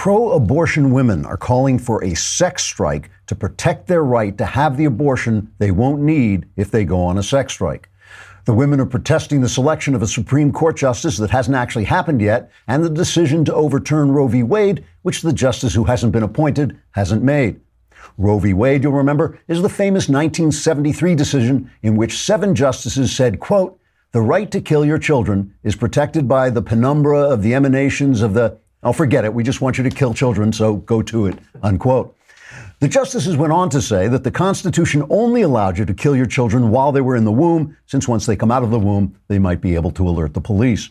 pro abortion women are calling for a sex strike to protect their right to have the abortion they won't need if they go on a sex strike. The women are protesting the selection of a Supreme Court justice that hasn't actually happened yet, and the decision to overturn Roe v. Wade, which the justice who hasn't been appointed hasn't made. Roe v. Wade, you'll remember, is the famous 1973 decision in which seven justices said, quote, the right to kill your children is protected by the penumbra of the emanations of the, oh, forget it, we just want you to kill children, so go to it, unquote. The justices went on to say that the Constitution only allowed you to kill your children while they were in the womb, since once they come out of the womb, they might be able to alert the police.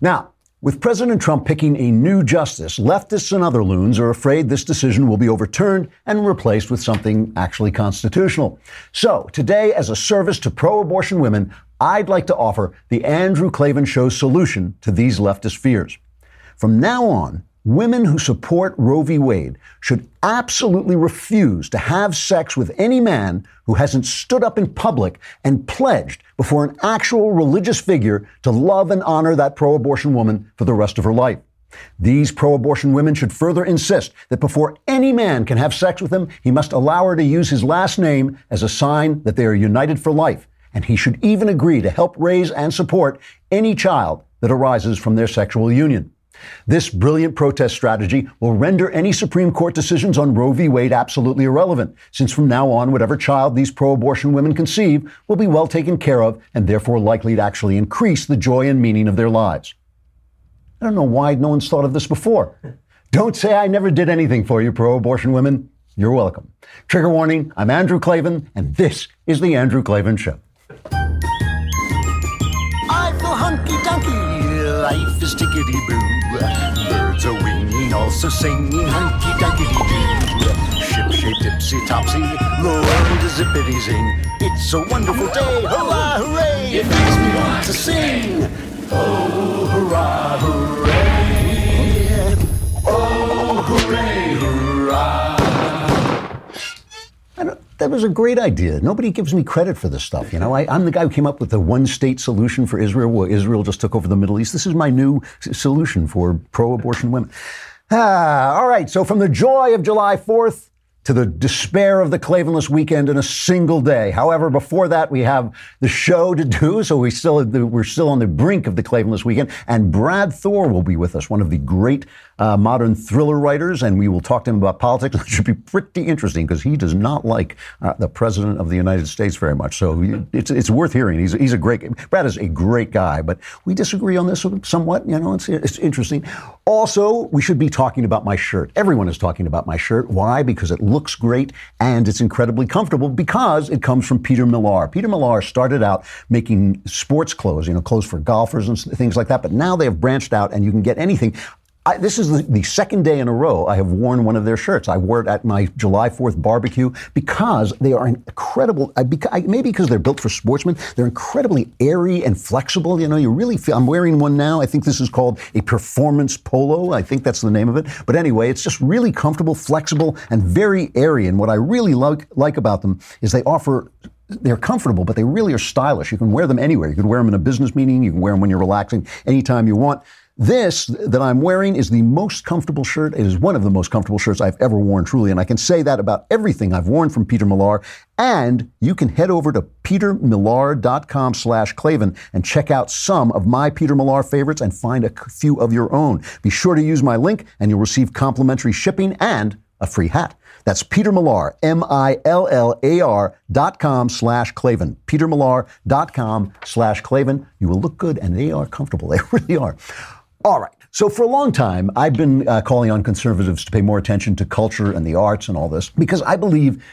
Now, with President Trump picking a new justice, leftists and other loons are afraid this decision will be overturned and replaced with something actually constitutional. So, today, as a service to pro abortion women, I'd like to offer the Andrew Klavan Show's solution to these leftist fears. From now on, women who support Roe v. Wade should absolutely refuse to have sex with any man who hasn't stood up in public and pledged before an actual religious figure to love and honor that pro abortion woman for the rest of her life. These pro abortion women should further insist that before any man can have sex with them, he must allow her to use his last name as a sign that they are united for life. And he should even agree to help raise and support any child that arises from their sexual union. This brilliant protest strategy will render any Supreme Court decisions on Roe v. Wade absolutely irrelevant, since from now on, whatever child these pro abortion women conceive will be well taken care of and therefore likely to actually increase the joy and meaning of their lives. I don't know why no one's thought of this before. Don't say I never did anything for you, pro abortion women. You're welcome. Trigger warning I'm Andrew Klavan, and this is The Andrew Klavan Show. I feel hunky dunky, life is tickety boo. Birds are winging, also singing hunky dunky doo. Ship shape tipsy topsy, the world is zippity zing. It's a wonderful day, hurrah, hooray! It makes me want to sing. Oh, hurrah, hooray! Oh, hooray, hurrah! That was a great idea. Nobody gives me credit for this stuff. You know, I, am the guy who came up with the one state solution for Israel, where Israel just took over the Middle East. This is my new solution for pro abortion women. Ah, all right. So, from the joy of July 4th to the despair of the Klavanless weekend in a single day. However, before that, we have the show to do. So, we still, we're still on the brink of the Klavanless weekend. And Brad Thor will be with us, one of the great uh, modern thriller writers, and we will talk to him about politics. It should be pretty interesting because he does not like uh, the president of the United States very much. So it's, it's worth hearing. He's, he's a great, Brad is a great guy, but we disagree on this somewhat. You know, it's, it's interesting. Also, we should be talking about my shirt. Everyone is talking about my shirt. Why? Because it looks great and it's incredibly comfortable because it comes from Peter Millar. Peter Millar started out making sports clothes, you know, clothes for golfers and things like that, but now they have branched out and you can get anything. I, this is the, the, second day in a row I have worn one of their shirts. I wore it at my July 4th barbecue because they are incredible. I, beca- maybe because they're built for sportsmen. They're incredibly airy and flexible. You know, you really feel. I'm wearing one now. I think this is called a performance polo. I think that's the name of it. But anyway, it's just really comfortable, flexible, and very airy. And what I really like like about them is they offer they're comfortable, but they really are stylish. You can wear them anywhere. You can wear them in a business meeting. You can wear them when you're relaxing anytime you want. This that I'm wearing is the most comfortable shirt. It is one of the most comfortable shirts I've ever worn, truly. And I can say that about everything I've worn from Peter Millar. And you can head over to petermillar.com slash Klavan and check out some of my Peter Millar favorites and find a few of your own. Be sure to use my link and you'll receive complimentary shipping and a free hat. That's Peter Millar, M-I-L-L-A-R dot com slash Klavan. Peter Millar slash Klavan. You will look good and they are comfortable. They really are. All right. So for a long time, I've been uh, calling on conservatives to pay more attention to culture and the arts and all this because I believe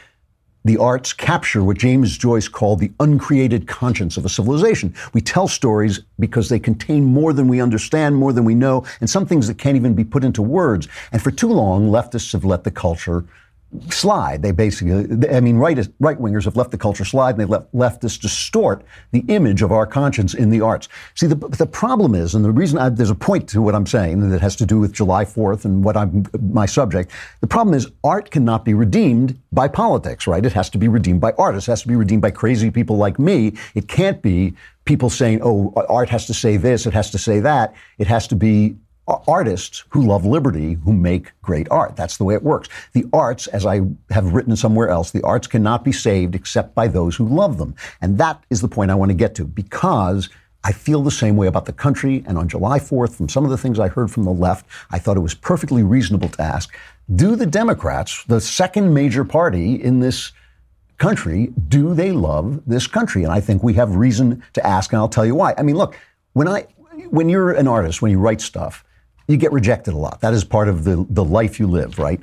the arts capture what James Joyce called the uncreated conscience of a civilization. We tell stories because they contain more than we understand, more than we know, and some things that can't even be put into words. And for too long, leftists have let the culture slide. They basically, I mean, right, right wingers have left the culture slide and they let leftists distort the image of our conscience in the arts. See, the, the problem is, and the reason I, there's a point to what I'm saying that has to do with July 4th and what I'm, my subject. The problem is art cannot be redeemed by politics, right? It has to be redeemed by artists. It has to be redeemed by crazy people like me. It can't be people saying, oh, art has to say this, it has to say that. It has to be artists who love liberty who make great art. That's the way it works. The arts, as I have written somewhere else, the arts cannot be saved except by those who love them. And that is the point I want to get to because I feel the same way about the country. And on July 4th, from some of the things I heard from the left, I thought it was perfectly reasonable to ask do the Democrats, the second major party in this country, do they love this country? And I think we have reason to ask, and I'll tell you why. I mean, look, when I when you're an artist, when you write stuff, you get rejected a lot. That is part of the, the life you live, right?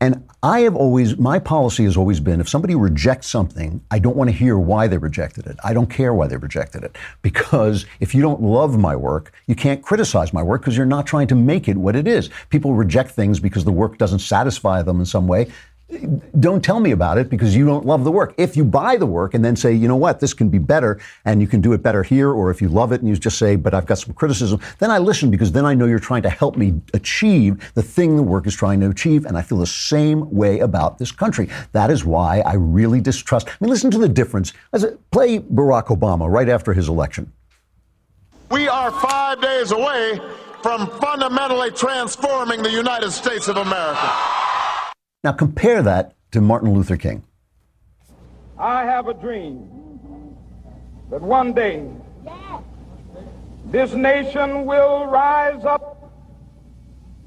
And I have always, my policy has always been if somebody rejects something, I don't want to hear why they rejected it. I don't care why they rejected it. Because if you don't love my work, you can't criticize my work because you're not trying to make it what it is. People reject things because the work doesn't satisfy them in some way don't tell me about it because you don't love the work. If you buy the work and then say, you know what, this can be better and you can do it better here, or if you love it and you just say, but I've got some criticism, then I listen because then I know you're trying to help me achieve the thing the work is trying to achieve. And I feel the same way about this country. That is why I really distrust. I mean, listen to the difference. Play Barack Obama right after his election. We are five days away from fundamentally transforming the United States of America. Now compare that to Martin Luther King. I have a dream that one day this nation will rise up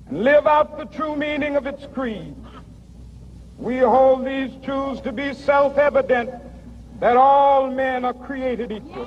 and live out the true meaning of its creed. We hold these truths to be self evident that all men are created equal.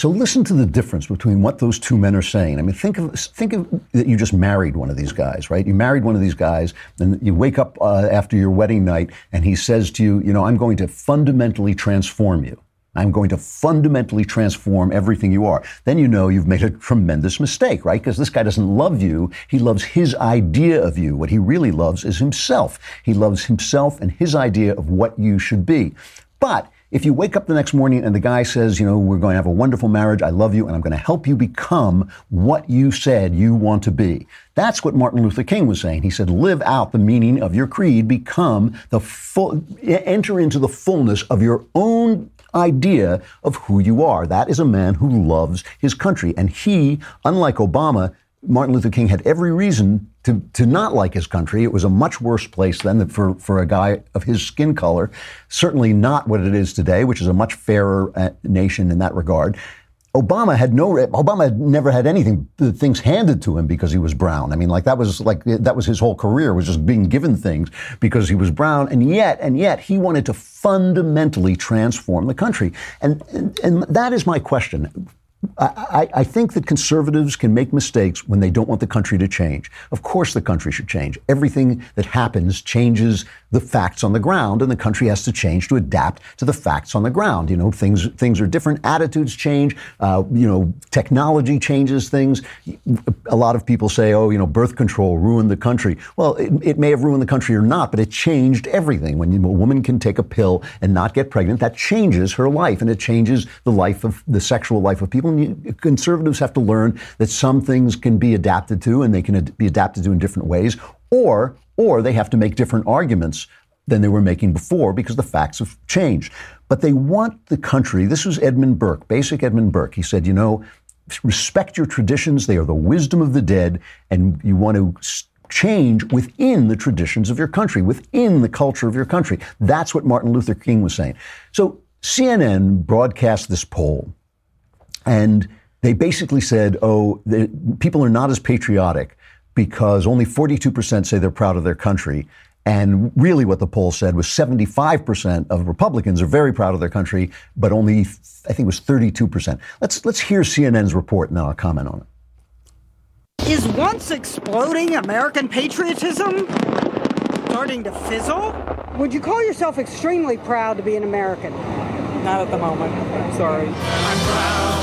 So listen to the difference between what those two men are saying. I mean, think of think of that you just married one of these guys, right? You married one of these guys, and you wake up uh, after your wedding night, and he says to you, you know, I'm going to fundamentally transform you. I'm going to fundamentally transform everything you are. Then you know you've made a tremendous mistake, right? Because this guy doesn't love you. He loves his idea of you. What he really loves is himself. He loves himself and his idea of what you should be. But if you wake up the next morning and the guy says, you know, we're going to have a wonderful marriage, I love you, and I'm going to help you become what you said you want to be. That's what Martin Luther King was saying. He said, live out the meaning of your creed, become the full, enter into the fullness of your own idea of who you are. That is a man who loves his country. And he, unlike Obama, Martin Luther King had every reason to, to not like his country. It was a much worse place then for, for a guy of his skin color. Certainly not what it is today, which is a much fairer uh, nation in that regard. Obama had no, Obama had never had anything, things handed to him because he was brown. I mean, like that was like, that was his whole career was just being given things because he was brown. And yet, and yet he wanted to fundamentally transform the country. And, and, and that is my question. I, I, think that conservatives can make mistakes when they don't want the country to change. Of course, the country should change. Everything that happens changes the facts on the ground, and the country has to change to adapt to the facts on the ground. You know, things things are different. Attitudes change. Uh, you know, technology changes things. A lot of people say, "Oh, you know, birth control ruined the country." Well, it, it may have ruined the country or not, but it changed everything. When a woman can take a pill and not get pregnant, that changes her life, and it changes the life of the sexual life of people you, conservatives have to learn that some things can be adapted to and they can ad- be adapted to in different ways, or or they have to make different arguments than they were making before because the facts have changed. But they want the country. This was Edmund Burke, basic Edmund Burke. He said, you know, respect your traditions. They are the wisdom of the dead, and you want to change within the traditions of your country, within the culture of your country. That's what Martin Luther King was saying. So CNN broadcast this poll and they basically said, oh, the, people are not as patriotic because only 42% say they're proud of their country. And really, what the poll said was 75% of Republicans are very proud of their country, but only, I think it was 32%. Let's, let's hear CNN's report and then I'll comment on it. Is once exploding American patriotism starting to fizzle? Would you call yourself extremely proud to be an American? Not at the moment. I'm sorry.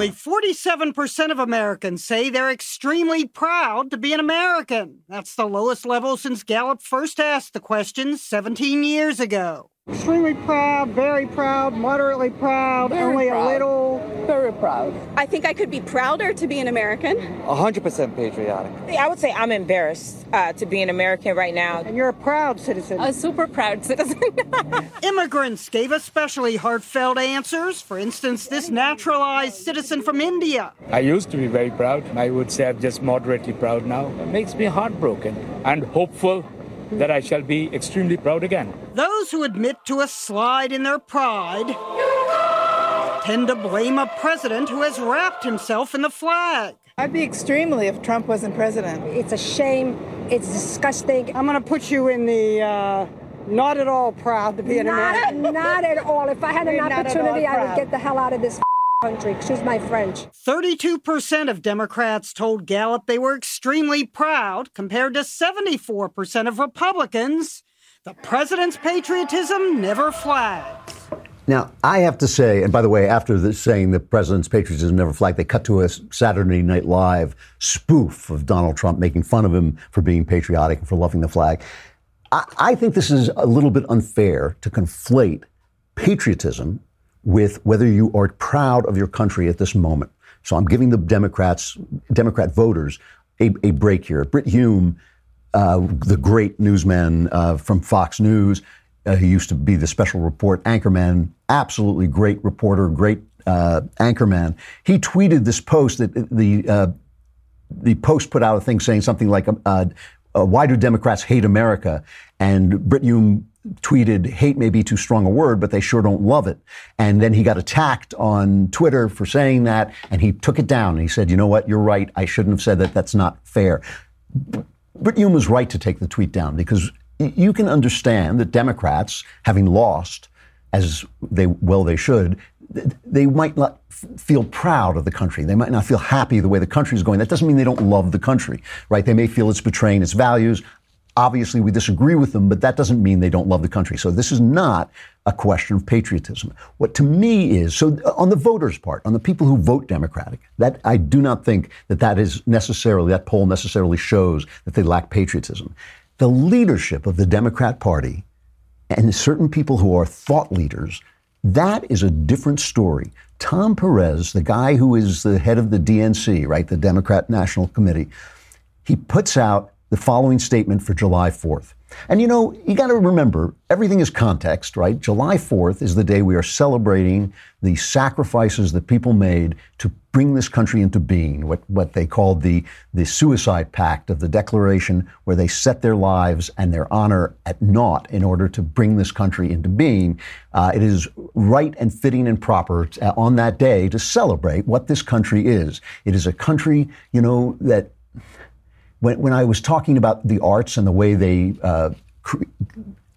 Only 47% of Americans say they're extremely proud to be an American. That's the lowest level since Gallup first asked the question 17 years ago. Extremely proud, very proud, moderately proud, Very only proud. a little. Very proud. I think I could be prouder to be an American. 100% patriotic. I would say I'm embarrassed uh, to be an American right now. And you're a proud citizen. A super proud citizen. Immigrants gave especially heartfelt answers. For instance, this naturalized citizen from India. I used to be very proud. I would say I'm just moderately proud now. It makes me heartbroken and hopeful that I shall be extremely proud again. Those who admit to a slide in their pride tend to blame a president who has wrapped himself in the flag. I'd be extremely if Trump wasn't president. It's a shame. It's disgusting. I'm going to put you in the uh, not at all proud to be an American. Not at all. If I had an You're not at all opportunity, I would get the hell out of this country. Excuse my French. 32% of Democrats told Gallup they were extremely proud, compared to 74% of Republicans. The president's patriotism never flags. Now, I have to say, and by the way, after the, saying the president's patriotism never flagged, they cut to a Saturday Night Live spoof of Donald Trump making fun of him for being patriotic and for loving the flag. I, I think this is a little bit unfair to conflate patriotism with whether you are proud of your country at this moment. So I'm giving the Democrats, Democrat voters, a, a break here. Brit Hume, uh, the great newsman uh, from Fox News, uh, he used to be the special report anchorman, absolutely great reporter, great uh, anchorman. He tweeted this post that the uh, the Post put out a thing saying something like, uh, uh, "Why do Democrats hate America?" And Brit Hume tweeted, "Hate may be too strong a word, but they sure don't love it." And then he got attacked on Twitter for saying that, and he took it down. And he said, "You know what? You're right. I shouldn't have said that. That's not fair." But Hume was right to take the tweet down because you can understand that Democrats, having lost, as they well they should, they might not feel proud of the country. They might not feel happy the way the country is going. That doesn't mean they don't love the country, right? They may feel it's betraying its values. Obviously, we disagree with them, but that doesn't mean they don't love the country. So this is not a question of patriotism. What to me is so on the voters' part, on the people who vote Democratic, that I do not think that that is necessarily that poll necessarily shows that they lack patriotism. The leadership of the Democrat Party and certain people who are thought leaders, that is a different story. Tom Perez, the guy who is the head of the DNC, right, the Democrat National Committee, he puts out the following statement for July 4th. And you know, you got to remember, everything is context, right? July 4th is the day we are celebrating the sacrifices that people made to bring this country into being, what, what they called the, the suicide pact of the Declaration, where they set their lives and their honor at naught in order to bring this country into being. Uh, it is right and fitting and proper to, on that day to celebrate what this country is. It is a country, you know, that when, when I was talking about the arts and the way they uh, cre-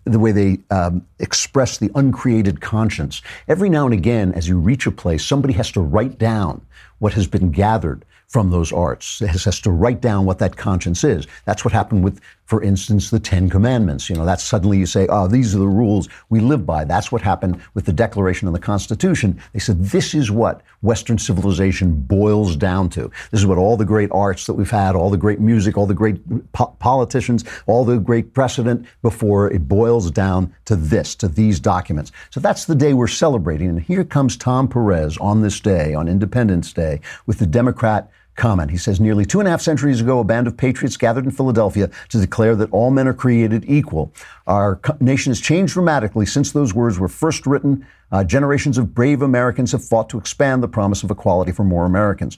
the way they um, express the uncreated conscience, every now and again, as you reach a place, somebody has to write down what has been gathered from those arts. Has to write down what that conscience is. That's what happened with, for instance, the Ten Commandments. You know, that's suddenly you say, oh, these are the rules we live by. That's what happened with the Declaration and the Constitution. They said, this is what Western civilization boils down to. This is what all the great arts that we've had, all the great music, all the great po- politicians, all the great precedent before it boils down to this, to these documents. So that's the day we're celebrating. And here comes Tom Perez on this day, on Independence Day, with the Democrat comment. He says, nearly two and a half centuries ago, a band of patriots gathered in Philadelphia to declare that all men are created equal. Our nation has changed dramatically since those words were first written. Uh, generations of brave Americans have fought to expand the promise of equality for more Americans.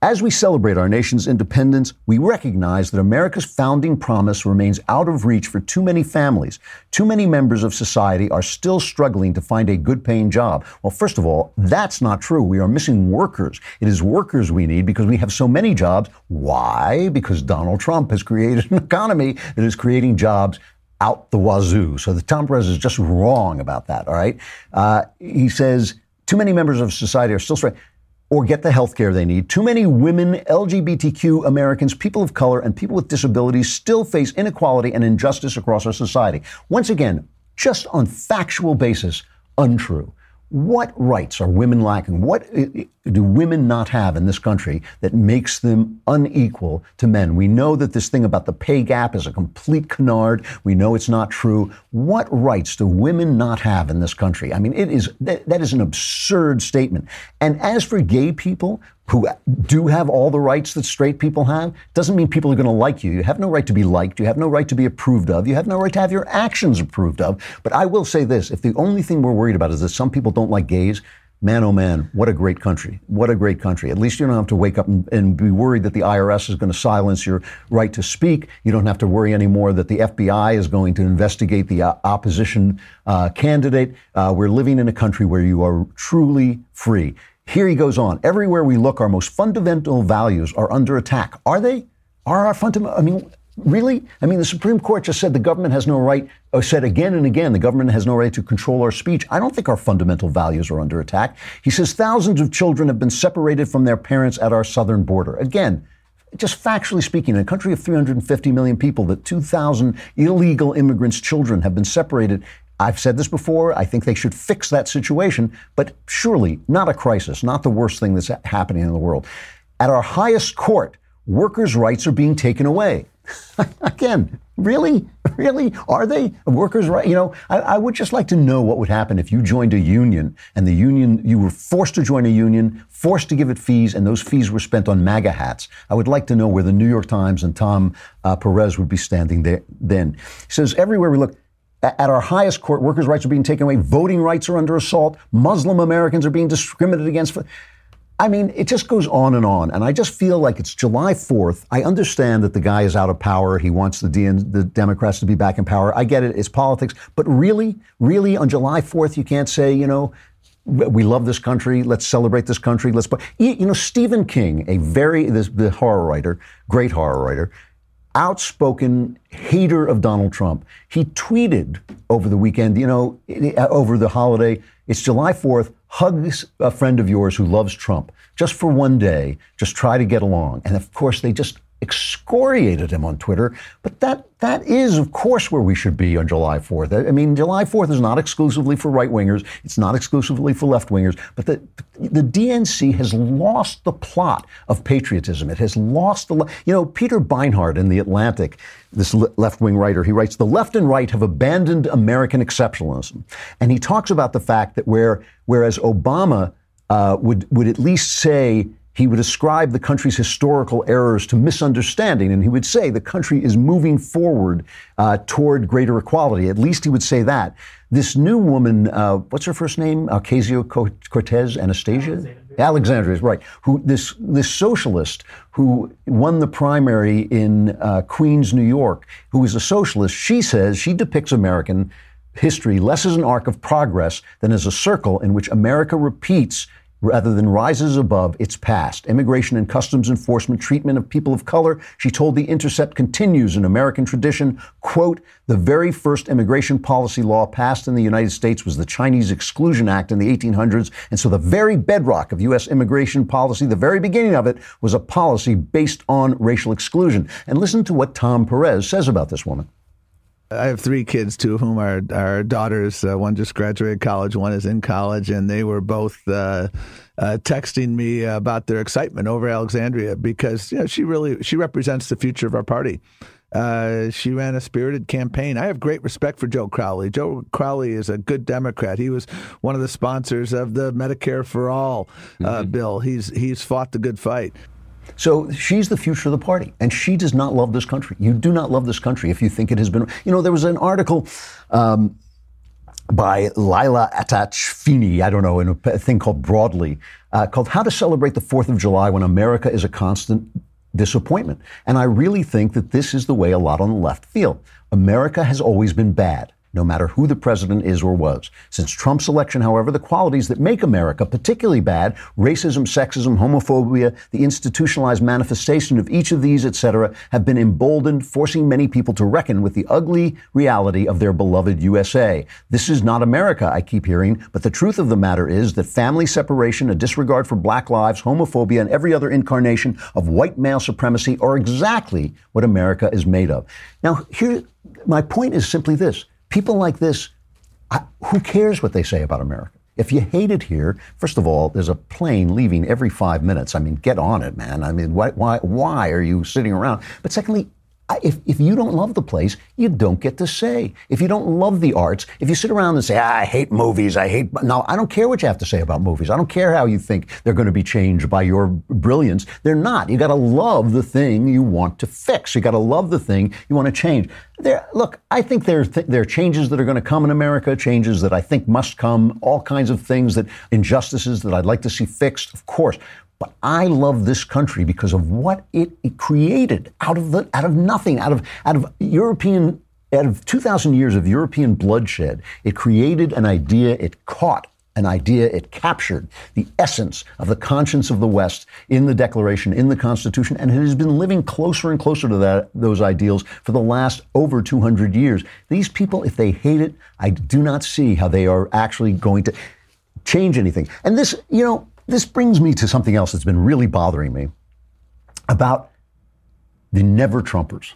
As we celebrate our nation's independence, we recognize that America's founding promise remains out of reach for too many families. Too many members of society are still struggling to find a good paying job. Well, first of all, that's not true. We are missing workers. It is workers we need because we have so many jobs. Why? Because Donald Trump has created an economy that is creating jobs out the wazoo. So the Tom Perez is just wrong about that, all right? Uh, he says too many members of society are still struggling or get the health care they need. Too many women, LGBTQ Americans, people of color, and people with disabilities still face inequality and injustice across our society. Once again, just on factual basis, untrue. What rights are women lacking? What uh, do women not have in this country that makes them unequal to men? We know that this thing about the pay gap is a complete canard. We know it's not true. What rights do women not have in this country? I mean, it is that, that is an absurd statement. And as for gay people, who do have all the rights that straight people have doesn't mean people are going to like you. You have no right to be liked. You have no right to be approved of. You have no right to have your actions approved of. But I will say this if the only thing we're worried about is that some people don't like gays, man, oh man, what a great country. What a great country. At least you don't have to wake up and, and be worried that the IRS is going to silence your right to speak. You don't have to worry anymore that the FBI is going to investigate the uh, opposition uh, candidate. Uh, we're living in a country where you are truly free. Here he goes on. Everywhere we look, our most fundamental values are under attack. Are they? Are our fundamental? I mean, really? I mean, the Supreme Court just said the government has no right, or said again and again, the government has no right to control our speech. I don't think our fundamental values are under attack. He says thousands of children have been separated from their parents at our southern border. Again, just factually speaking, in a country of 350 million people, that 2,000 illegal immigrants' children have been separated I've said this before. I think they should fix that situation, but surely not a crisis, not the worst thing that's happening in the world. At our highest court, workers' rights are being taken away. Again, really? Really? Are they workers' right? You know, I, I, would just like to know what would happen if you joined a union and the union, you were forced to join a union, forced to give it fees, and those fees were spent on MAGA hats. I would like to know where the New York Times and Tom uh, Perez would be standing there then. He says, everywhere we look, at our highest court, workers' rights are being taken away, voting rights are under assault, Muslim Americans are being discriminated against. I mean, it just goes on and on. And I just feel like it's July 4th. I understand that the guy is out of power. He wants the, DN, the Democrats to be back in power. I get it. It's politics. But really, really, on July 4th, you can't say, you know, we love this country. Let's celebrate this country. Let's, you know, Stephen King, a very, this, the horror writer, great horror writer, outspoken hater of Donald Trump. He tweeted over the weekend, you know, over the holiday, it's July 4th, hug a friend of yours who loves Trump just for one day, just try to get along. And of course, they just excoriated him on Twitter. But that that is, of course, where we should be on July 4th. I mean, July 4th is not exclusively for right wingers. It's not exclusively for left wingers. But the the DNC has lost the plot of patriotism. It has lost the you know Peter Beinart in the Atlantic, this left wing writer. He writes the left and right have abandoned American exceptionalism, and he talks about the fact that where whereas Obama uh, would would at least say he would ascribe the country's historical errors to misunderstanding, and he would say the country is moving forward uh, toward greater equality. At least he would say that. This new woman, uh, what's her first name? Ocasio Cortez, Anastasia. Alexandria is right. Who this this socialist who won the primary in uh, Queens, New York, who is a socialist. She says she depicts American history less as an arc of progress than as a circle in which America repeats rather than rises above its past. Immigration and customs enforcement treatment of people of color, she told The Intercept, continues in American tradition. Quote, the very first immigration policy law passed in the United States was the Chinese Exclusion Act in the 1800s. And so the very bedrock of U.S. immigration policy, the very beginning of it, was a policy based on racial exclusion. And listen to what Tom Perez says about this woman. I have three kids, two of whom are, are daughters. Uh, one just graduated college, one is in college, and they were both uh, uh, texting me about their excitement over Alexandria because you know she really she represents the future of our party. Uh, she ran a spirited campaign. I have great respect for Joe Crowley. Joe Crowley is a good Democrat. He was one of the sponsors of the Medicare for All uh, mm-hmm. bill. He's he's fought the good fight. So she's the future of the party, and she does not love this country. You do not love this country if you think it has been. You know, there was an article. Um, by Lila Attach-Fini, I don't know, in a thing called Broadly, uh, called How to Celebrate the 4th of July When America is a Constant Disappointment. And I really think that this is the way a lot on the left feel. America has always been bad no matter who the president is or was. Since Trump's election, however, the qualities that make America particularly bad, racism, sexism, homophobia, the institutionalized manifestation of each of these, etc., have been emboldened, forcing many people to reckon with the ugly reality of their beloved USA. This is not America, I keep hearing, but the truth of the matter is that family separation, a disregard for black lives, homophobia, and every other incarnation of white male supremacy are exactly what America is made of. Now, here, my point is simply this people like this, I, who cares what they say about America? If you hate it here, first of all, there's a plane leaving every five minutes. I mean, get on it, man. I mean, why, why, why are you sitting around? But secondly, if, if you don't love the place, you don't get to say. If you don't love the arts, if you sit around and say, "Ah, I hate movies, I hate, no, I don't care what you have to say about movies. I don't care how you think they're going to be changed by your brilliance. They're not. You got to love the thing you want to fix. You got to love the thing you want to change. There, look, I think there, th- there are changes that are going to come in America, changes that I think must come, all kinds of things that, injustices that I'd like to see fixed, of course. But I love this country because of what it, created out of the out of nothing, out of out of European out of 2,000 years of European bloodshed. It created an idea. It caught an idea. It captured the essence of the conscience of the West in the Declaration, in the Constitution, and it has been living closer and closer to that those ideals for the last over 200 years. These people, if they hate it, I do not see how they are actually going to change anything. And this, you know, this brings me to something else that's been really bothering me about the never Trumpers.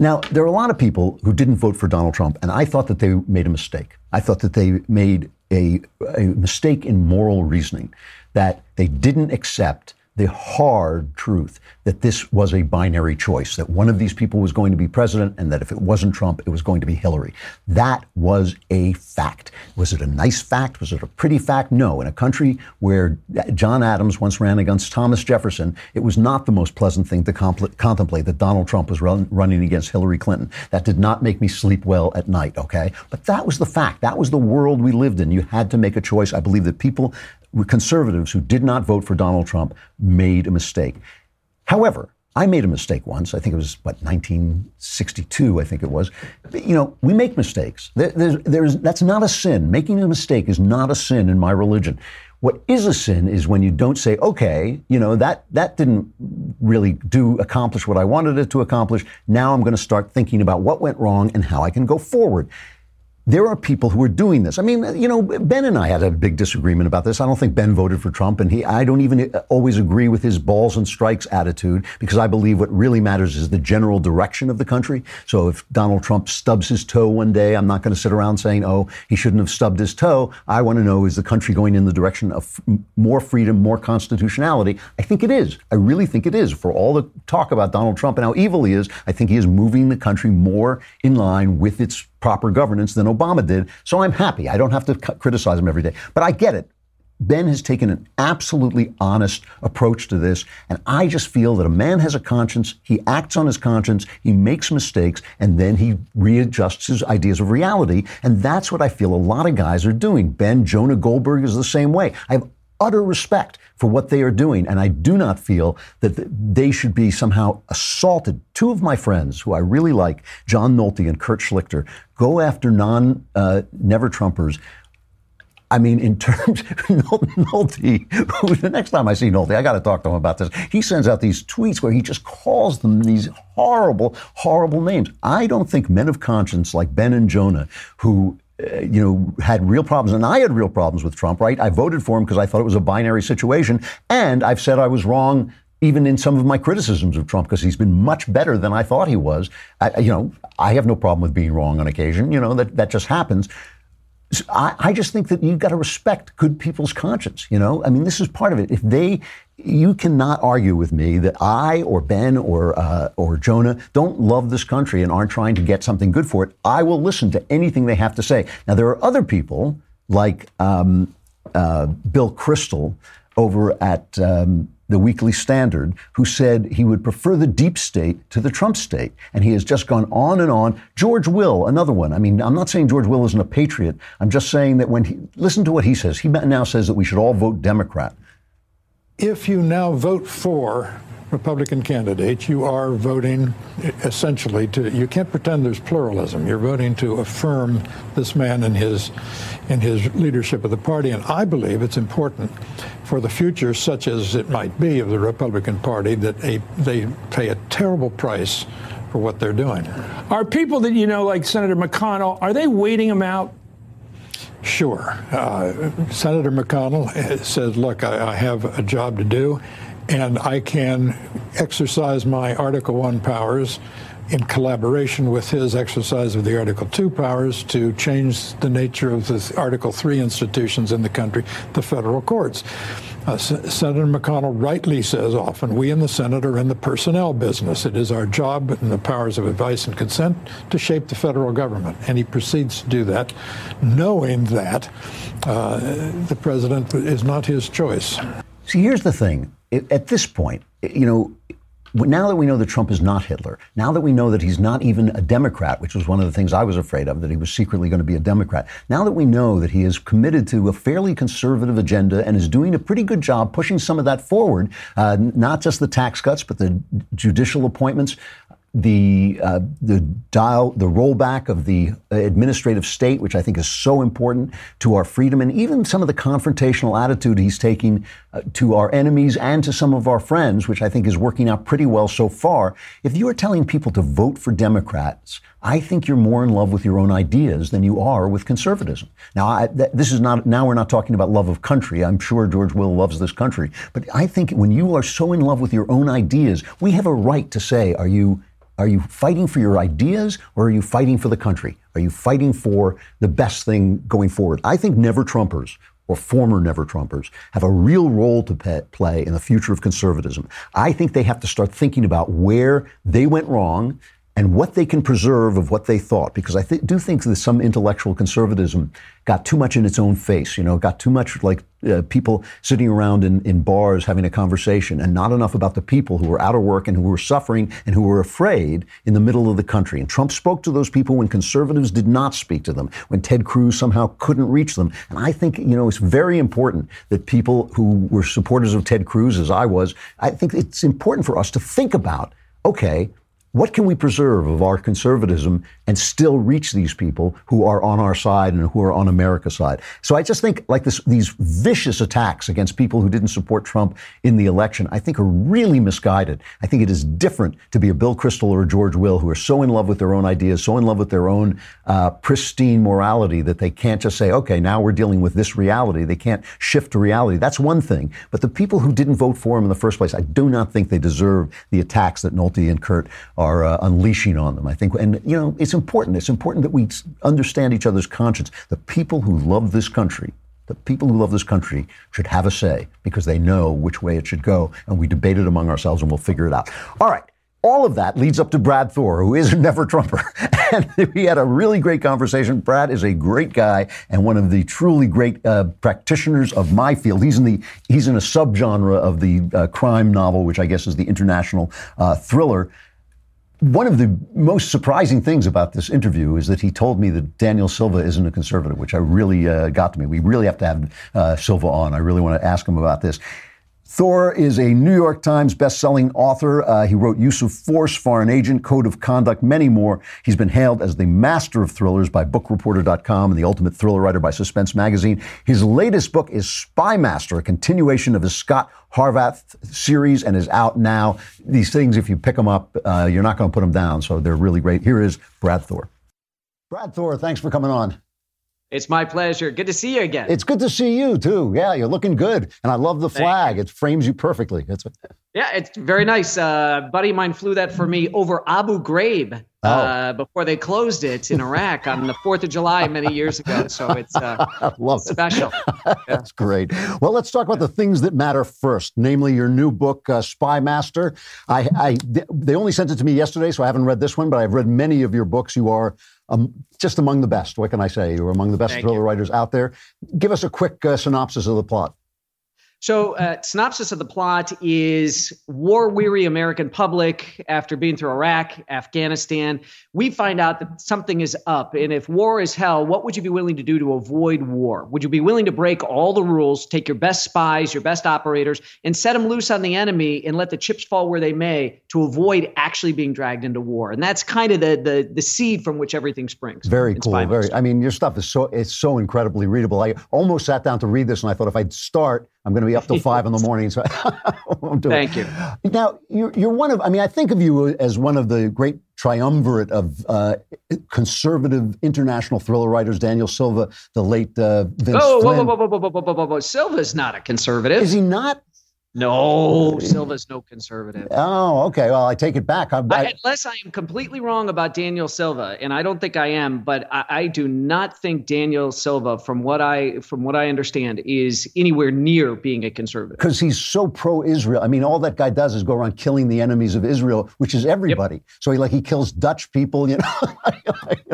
Now, there are a lot of people who didn't vote for Donald Trump, and I thought that they made a mistake. I thought that they made a, a mistake in moral reasoning, that they didn't accept the hard truth that this was a binary choice, that one of these people was going to be president, and that if it wasn't Trump, it was going to be Hillary. That was a fact. Was it a nice fact? Was it a pretty fact? No. In a country where John Adams once ran against Thomas Jefferson, it was not the most pleasant thing to compl- contemplate that Donald Trump was run- running against Hillary Clinton. That did not make me sleep well at night, okay? But that was the fact. That was the world we lived in. You had to make a choice. I believe that people conservatives who did not vote for Donald Trump made a mistake. However, I made a mistake once. I think it was what 1962. I think it was. But, you know, we make mistakes. There, there's, there's, that's not a sin. Making a mistake is not a sin in my religion. What is a sin is when you don't say, okay, you know, that, that didn't really do accomplish what I wanted it to accomplish. Now I'm going to start thinking about what went wrong and how I can go forward there are people who are doing this. I mean, you know, Ben and I had a big disagreement about this. I don't think Ben voted for Trump, and he, I don't even uh, always agree with his balls and strikes attitude because I believe what really matters is the general direction of the country. So if Donald Trump stubs his toe one day, I'm not going to sit around saying, oh, he shouldn't have stubbed his toe. I want to know, is the country going in the direction of more freedom, more constitutionality? I think it is. I really think it is. For all the talk about Donald Trump and how evil he is, I think he is moving the country more in line with its proper governance than Obama did. So I'm happy. I don't have to c- criticize him every day. But I get it. Ben has taken an absolutely honest approach to this. And I just feel that a man has a conscience. He acts on his conscience. He makes mistakes and then he readjusts his ideas of reality. And that's what I feel a lot of guys are doing. Ben, Jonah Goldberg is the same way. I have utter respect for what they are doing. And I do not feel that they should be somehow assaulted. Two of my friends who I really like, John Nolte and Kurt Schlichter, go after non uh, never Trumpers. I mean, in terms, Nolte, who, the next time I see Nolte, I got to talk to him about this. He sends out these tweets where he just calls them these horrible, horrible names. I don't think men of conscience like Ben and Jonah, who Uh, you know, had real problems, and I had real problems with Trump, right? I voted for him because I thought it was a binary situation, and I've said I was wrong even in some of my criticisms of Trump because he's been much better than I thought he was. I, you know, I have no problem with being wrong on occasion. You know that that just happens. I, I just think that you've got to respect good people's conscience. You know, I mean, this is part of it. If they you cannot argue with me that I or Ben or uh, or Jonah don't love this country and aren't trying to get something good for it. I will listen to anything they have to say. Now there are other people like um, uh, Bill Kristol over at um, the Weekly Standard who said he would prefer the deep state to the Trump state, and he has just gone on and on. George Will, another one. I mean, I'm not saying George Will isn't a patriot. I'm just saying that when he listen to what he says, he now says that we should all vote Democrat if you now vote for Republican candidates, you are voting essentially to. You can't pretend there's pluralism. You're voting to affirm this man and his in his leadership of the party, and I believe it's important for the future, such as it might be, of the Republican Party, that a, they pay a terrible price for what they're doing. Are people that you know, like Senator McConnell, are they waiting him out? Sure. Uh, Senator McConnell says, look, I, I, have a job to do, and I can exercise my Article 1 powers in collaboration with his exercise of the Article 2 powers to change the nature of the Article 3 institutions in the country, the federal courts. Uh, Senator McConnell rightly says often, we in the Senate are in the personnel business. It is our job and the powers of advice and consent to shape the federal government. And he proceeds to do that, knowing that uh, the president is not his choice. See, here's the thing. At this point, you know, now that we know that Trump is not Hitler, now that we know that he's not even a Democrat, which was one of the things I was afraid of, that he was secretly going to be a Democrat, now that we know that he is committed to a fairly conservative agenda and is doing a pretty good job pushing some of that forward, uh, not just the tax cuts, but the judicial appointments, the uh, the dial the rollback of the administrative state, which I think is so important to our freedom, and even some of the confrontational attitude he's taking uh, to our enemies and to some of our friends, which I think is working out pretty well so far. If you are telling people to vote for Democrats, I think you're more in love with your own ideas than you are with conservatism. Now, I, th- this is not now we're not talking about love of country. I'm sure George Will loves this country, but I think when you are so in love with your own ideas, we have a right to say, are you are you fighting for your ideas or are you fighting for the country? Are you fighting for the best thing going forward? I think never Trumpers or former never Trumpers have a real role to pe- play in the future of conservatism. I think they have to start thinking about where they went wrong and what they can preserve of what they thought. Because I th- do think that some intellectual conservatism got too much in its own face, you know, got too much like uh, people sitting around in, in bars having a conversation and not enough about the people who were out of work and who were suffering and who were afraid in the middle of the country. And Trump spoke to those people when conservatives did not speak to them, when Ted Cruz somehow couldn't reach them. And I think, you know, it's very important that people who were supporters of Ted Cruz, as I was, I think it's important for us to think about, okay, what can we preserve of our conservatism and still reach these people who are on our side and who are on America's side? So I just think like this, these vicious attacks against people who didn't support Trump in the election, I think are really misguided. I think it is different to be a Bill Kristol or a George Will who are so in love with their own ideas, so in love with their own uh, pristine morality that they can't just say, okay, now we're dealing with this reality. They can't shift to reality. That's one thing. But the people who didn't vote for him in the first place, I do not think they deserve the attacks that Nolte and Kurt are uh, unleashing on them. I think, and you know, it's important. It's important that we understand each other's conscience. The people who love this country, the people who love this country, should have a say because they know which way it should go, and we debate it among ourselves, and we'll figure it out. All right. All of that leads up to Brad Thor, who is a never Trumper. And we had a really great conversation. Brad is a great guy and one of the truly great uh, practitioners of my field. He's in the he's in a subgenre of the uh, crime novel, which I guess is the international uh, thriller. One of the most surprising things about this interview is that he told me that Daniel Silva isn't a conservative, which I really uh, got to me. We really have to have uh, Silva on. I really want to ask him about this. Thor is a New York Times best-selling author. Uh, he wrote Use of Force, Foreign Agent, Code of Conduct, many more. He's been hailed as the master of thrillers by BookReporter.com and the ultimate thriller writer by Suspense Magazine. His latest book is Spy Master, a continuation of his Scot Harvath series, and is out now. These things, if you pick them up, uh, you're not going to put them down, so they're really great. Here is Brad Thor. Brad Thor, thanks for coming on. It's my pleasure. Good to see you again. It's good to see you too. Yeah, you're looking good, and I love the flag. It frames you perfectly. It's yeah, it's very nice. Uh, buddy of mine flew that for me over Abu Ghraib uh, Oh. before they closed it in Iraq on the Fourth of July many years ago. So it's uh, love special. That's great. Well, let's talk about the things that matter first, namely your new book, uh, Spy Master. I, I, they only sent it to me yesterday, so I haven't read this one, but I've read many of your books. You are um, just among the best. What can I say? You're among the best Thank thriller you. writers out there. Give us a quick uh, synopsis of the plot. So, uh, synopsis of the plot is war weary American public after being through Iraq, Afghanistan. We find out that something is up. And if war is hell, what would you be willing to do to avoid war? Would you be willing to break all the rules, take your best spies, your best operators, and set them loose on the enemy and let the chips fall where they may to avoid actually being dragged into war? And that's kind of the, the, the seed from which everything springs. Very cool. Very. I mean, your stuff is so it's so incredibly readable. I almost sat down to read this, and I thought if I'd start, I'm going to be up till five in the morning. So I won't do Thank it. you. Now, you're, you're one of. I mean, I think of you as one of the great triumvirate of uh, conservative international thriller writers. Daniel Silva, the late uh, Vince Oh, whoa, Flynn. whoa, whoa, whoa, whoa, whoa, whoa, whoa, whoa. Silva's not a conservative. Is he not? No, Silva's no conservative. Oh, okay. Well, I take it back. I, I, unless I am completely wrong about Daniel Silva, and I don't think I am, but I, I, do not think Daniel Silva, from what I from what I understand, is anywhere near being a conservative. Because he's so pro-Israel. I mean, all that guy does is go around killing the enemies of Israel, which is everybody. Yep. So he like he kills Dutch people, you know.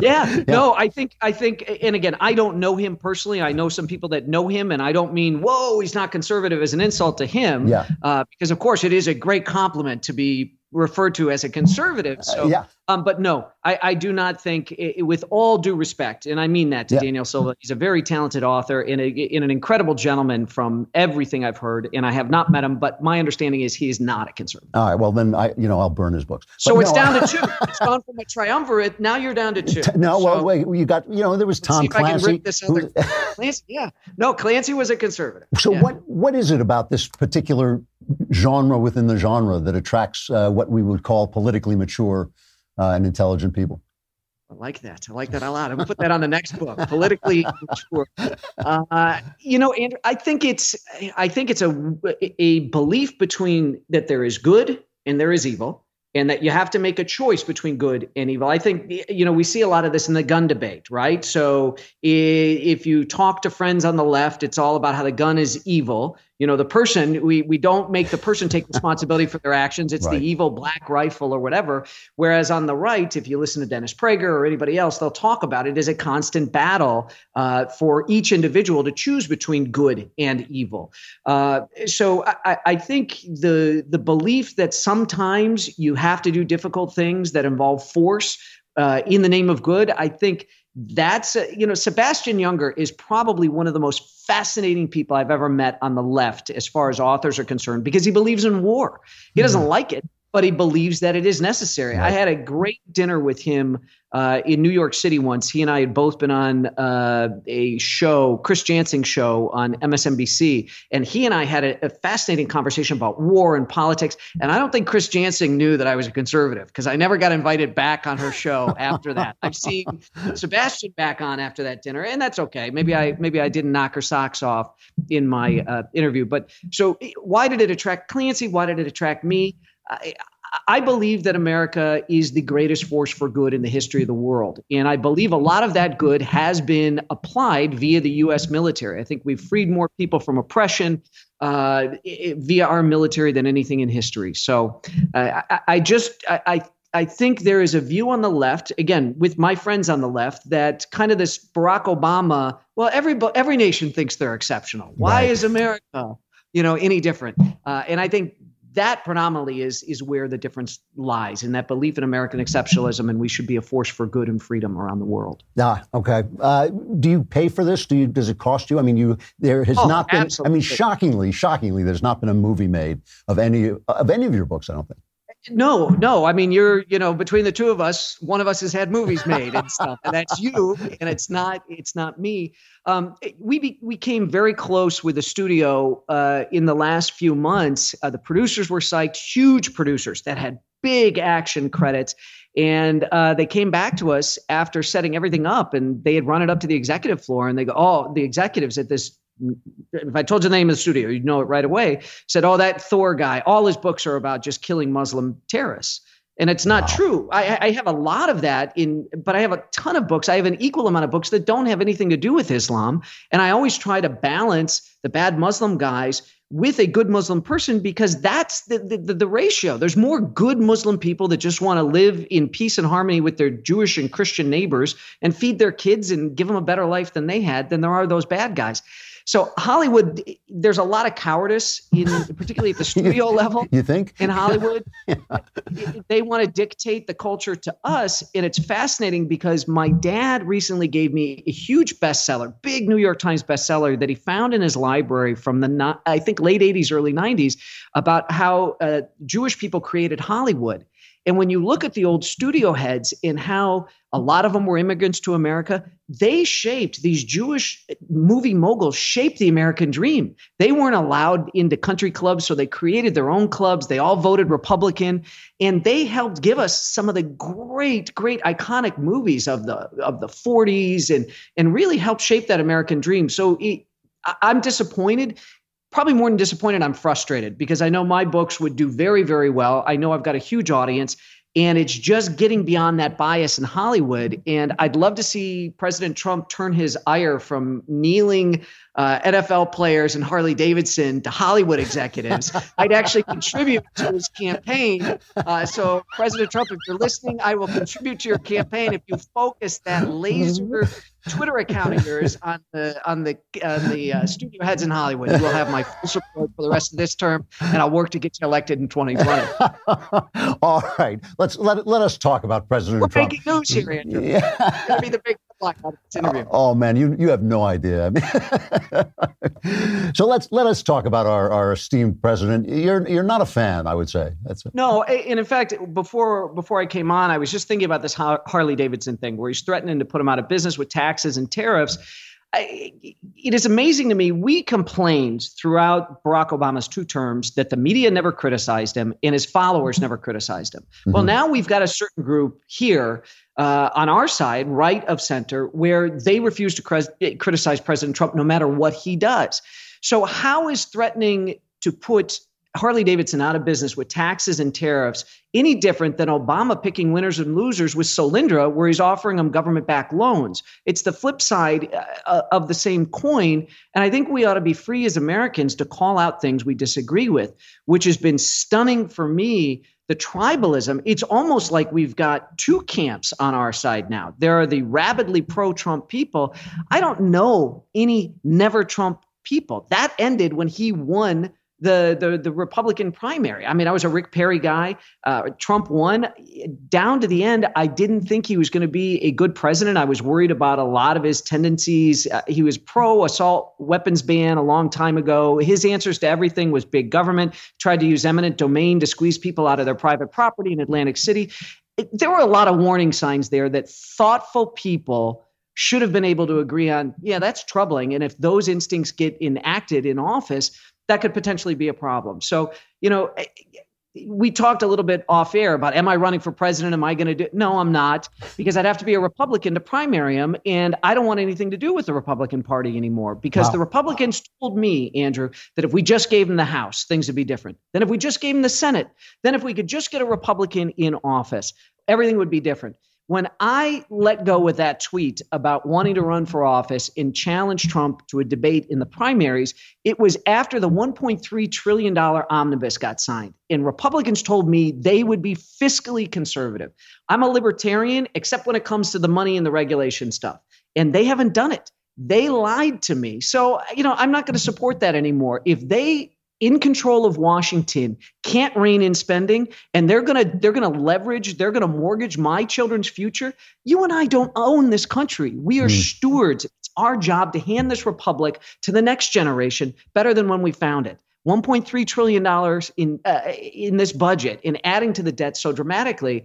yeah. yeah. No, I think I think, and again, I don't know him personally. I know some people that know him, and I don't mean whoa, he's not conservative as an insult to him. Yeah. Uh, because of course it is a great compliment to be referred to as a conservative. So, uh, yeah. Um, but no, I, I do not think, it, with all due respect, and I mean that to yeah. Daniel Silva, he's a very talented author and, a, and an incredible gentleman from everything I've heard. And I have not met him, but my understanding is he is not a conservative. All right. Well, then I, you know, I'll burn his books. But so no, it's down to two. It's gone from a triumvirate. Now you're down to two. No, so, well, wait. You got, you know, there was Tom Clancy. Who, Clancy. Yeah. No, Clancy was a conservative. So yeah. what what is it about this particular genre within the genre that attracts uh, what we would call politically mature uh, and intelligent people. I like that. I like that a lot. I'm gonna put that on the next book. Politically mature. Uh, you know, Andrew, I think it's I think it's a a belief between that there is good and there is evil, and that you have to make a choice between good and evil. I think you know we see a lot of this in the gun debate, right? So if you talk to friends on the left, it's all about how the gun is evil you know the person we we don't make the person take responsibility for their actions. It's right. the evil black rifle or whatever. Whereas on the right if you listen to dennis prager or anybody else they'll talk about it as a constant battle uh, for each individual to choose between good and evil. Uh, so I, I think the the belief that sometimes you have to do difficult things that involve force uh, in the name of good i think that's uh, you know Sebastian Junger is probably one of the most fascinating people I've ever met on the left as far as authors are concerned because he believes in war. He doesn't mm-hmm. like it, but he believes that it is necessary. Right. I had a great dinner with him uh, in New York City once. He and I had both been on uh, a show, Chris Jansing show on MSNBC, and he and I had a, a, fascinating conversation about war and politics. And I don't think Chris Jansing knew that I was a conservative because I never got invited back on her show after that. I've seen Sebastian back on after that dinner, and that's okay. Maybe I maybe I didn't knock her socks off in my uh, interview. But so why did it attract Clancy? Why did it attract me? I, I believe that America is the greatest force for good in the history of the world. And I believe a lot of that good has been applied via the U.S. military. I think we've freed more people from oppression uh, via our military than anything in history. So uh, I, I, just, I, I think there is a view on the left, again, with my friends on the left, that kind of this Barack Obama, well, every, every nation thinks they're exceptional. Why right. is America? you know any different uh, and i think that predominantly is is where the difference lies in that belief in American exceptionalism, and we should be a force for good and freedom around the world. Ah, okay. Uh, do you pay for this? Do you? Does it cost you? I mean, you there has oh, not been. Absolutely. I mean, shockingly, shockingly, there's not been a movie made of any of any of your books. I don't think. No, no. I mean, you're, you know, between the two of us, one of us has had movies made and stuff, and that's you, and it's not, it's not me. Um, we be, we came very close with the studio uh, in the last few months. Uh, the producers were psyched, huge producers that had big action credits, and uh, they came back to us after setting everything up, and they had run it up to the executive floor, and they go, "Oh, the executives at this if I told you the name of the studio, you'd know it right away. Said, "Oh, that Thor guy. All his books are about just killing Muslim terrorists." And it's not wow. true. I, I, have a lot of that in, but I have a ton of books. I have an equal amount of books that don't have anything to do with Islam. And I always try to balance the bad Muslim guys with a good Muslim person because that's the, the, the ratio. There's more good Muslim people that just want to live in peace and harmony with their Jewish and Christian neighbors and feed their kids and give them a better life than they had than there are those bad guys. So Hollywood, there's a lot of cowardice in, particularly at the studio level. You think in Hollywood, yeah. they want to dictate the culture to us, and it's fascinating because my dad recently gave me a huge bestseller, big New York Times bestseller that he found in his library from the I think late '80s, early '90s, about how uh, Jewish people created Hollywood. And when you look at the old studio heads and how a lot of them were immigrants to America, they shaped these Jewish movie moguls, shaped the American dream. They weren't allowed into country clubs, so they created their own clubs. They all voted Republican, and they helped give us some of the great, great iconic movies of the of the 40s and and really helped shape that American dream. So it, I'm disappointed probably more than disappointed, I'm frustrated because I know my books would do very, very well. I know I've got a huge audience. And it's just getting beyond that bias in Hollywood. And I'd love to see President Trump turn his ire from kneeling uh, NFL players and Harley Davidson to Hollywood executives. I'd actually contribute to his campaign. Uh, so, President Trump, if you're listening, I will contribute to your campaign if you focus that laser Twitter account of yours on the on the on the uh, studio heads in Hollywood. You will have my full support for the rest of this term, and I'll work to get you elected in 2020. All right, let's let let us talk about President We're Trump. making news here, Andrew. Yeah. It's gonna be the big block of this interview. Oh man, you you have no idea. So let's let us talk about our, our esteemed president. You're you're not a fan, I would say. That's No, and in fact, before before I came on, I was just thinking about this Harley Davidson thing, where he's threatening to put him out of business with taxes and tariffs. I, it is amazing to me. We complained throughout Barack Obama's two terms that the media never criticized him and his followers never criticized him. Mm-hmm. Well, now we've got a certain group here uh, on our side, right of center, where they refuse to cre- criticize President Trump no matter what he does. So, how is threatening to put Harley Davidson out of business with taxes and tariffs any different than Obama picking winners and losers with Solyndra, where he's offering them government backed loans. It's the flip side uh, of the same coin. And I think we ought to be free as Americans to call out things we disagree with, which has been stunning for me. The tribalism, it's almost like we've got two camps on our side now. There are the rabidly pro Trump people. I don't know any never Trump people. That ended when he won the the the Republican primary. I mean, I was a Rick Perry guy. Uh, Trump won. Down to the end, I didn't think he was going to be a good president. I was worried about a lot of his tendencies. Uh, he was pro assault weapons ban a long time ago. His answers to everything was big government. Tried to use eminent domain to squeeze people out of their private property in Atlantic City. It, there were a lot of warning signs there that thoughtful people should have been able to agree on. Yeah, that's troubling. And if those instincts get enacted in office that could potentially be a problem. So, you know, eh, we talked a little bit off air about am I running for president? Am I going to do? No, I'm not, because I'd have to be a Republican to primary him, and I don't want anything to do with the Republican Party anymore. Because wow. the Republicans told me, Andrew, that if we just gave them the House, things would be different. Then if we just gave them the Senate, then if we could just get a Republican in office, everything would be different when I let go with that tweet about wanting to run for office and challenge Trump to a debate in the primaries, it was after the $1.3 trillion omnibus got signed. And Republicans told me they would be fiscally conservative. I'm a libertarian, except when it comes to the money and the regulation stuff. And they haven't done it. They lied to me. So, you know, I'm not going to support that anymore. If they in control of Washington can't rein in spending and they're going to they're going to leverage they're going to mortgage my children's future you and I don't own this country. We are mm. stewards. It's our job to hand this republic to the next generation better than when we found it. 1.3 trillion dollars in uh, in this budget in adding to the debt so dramatically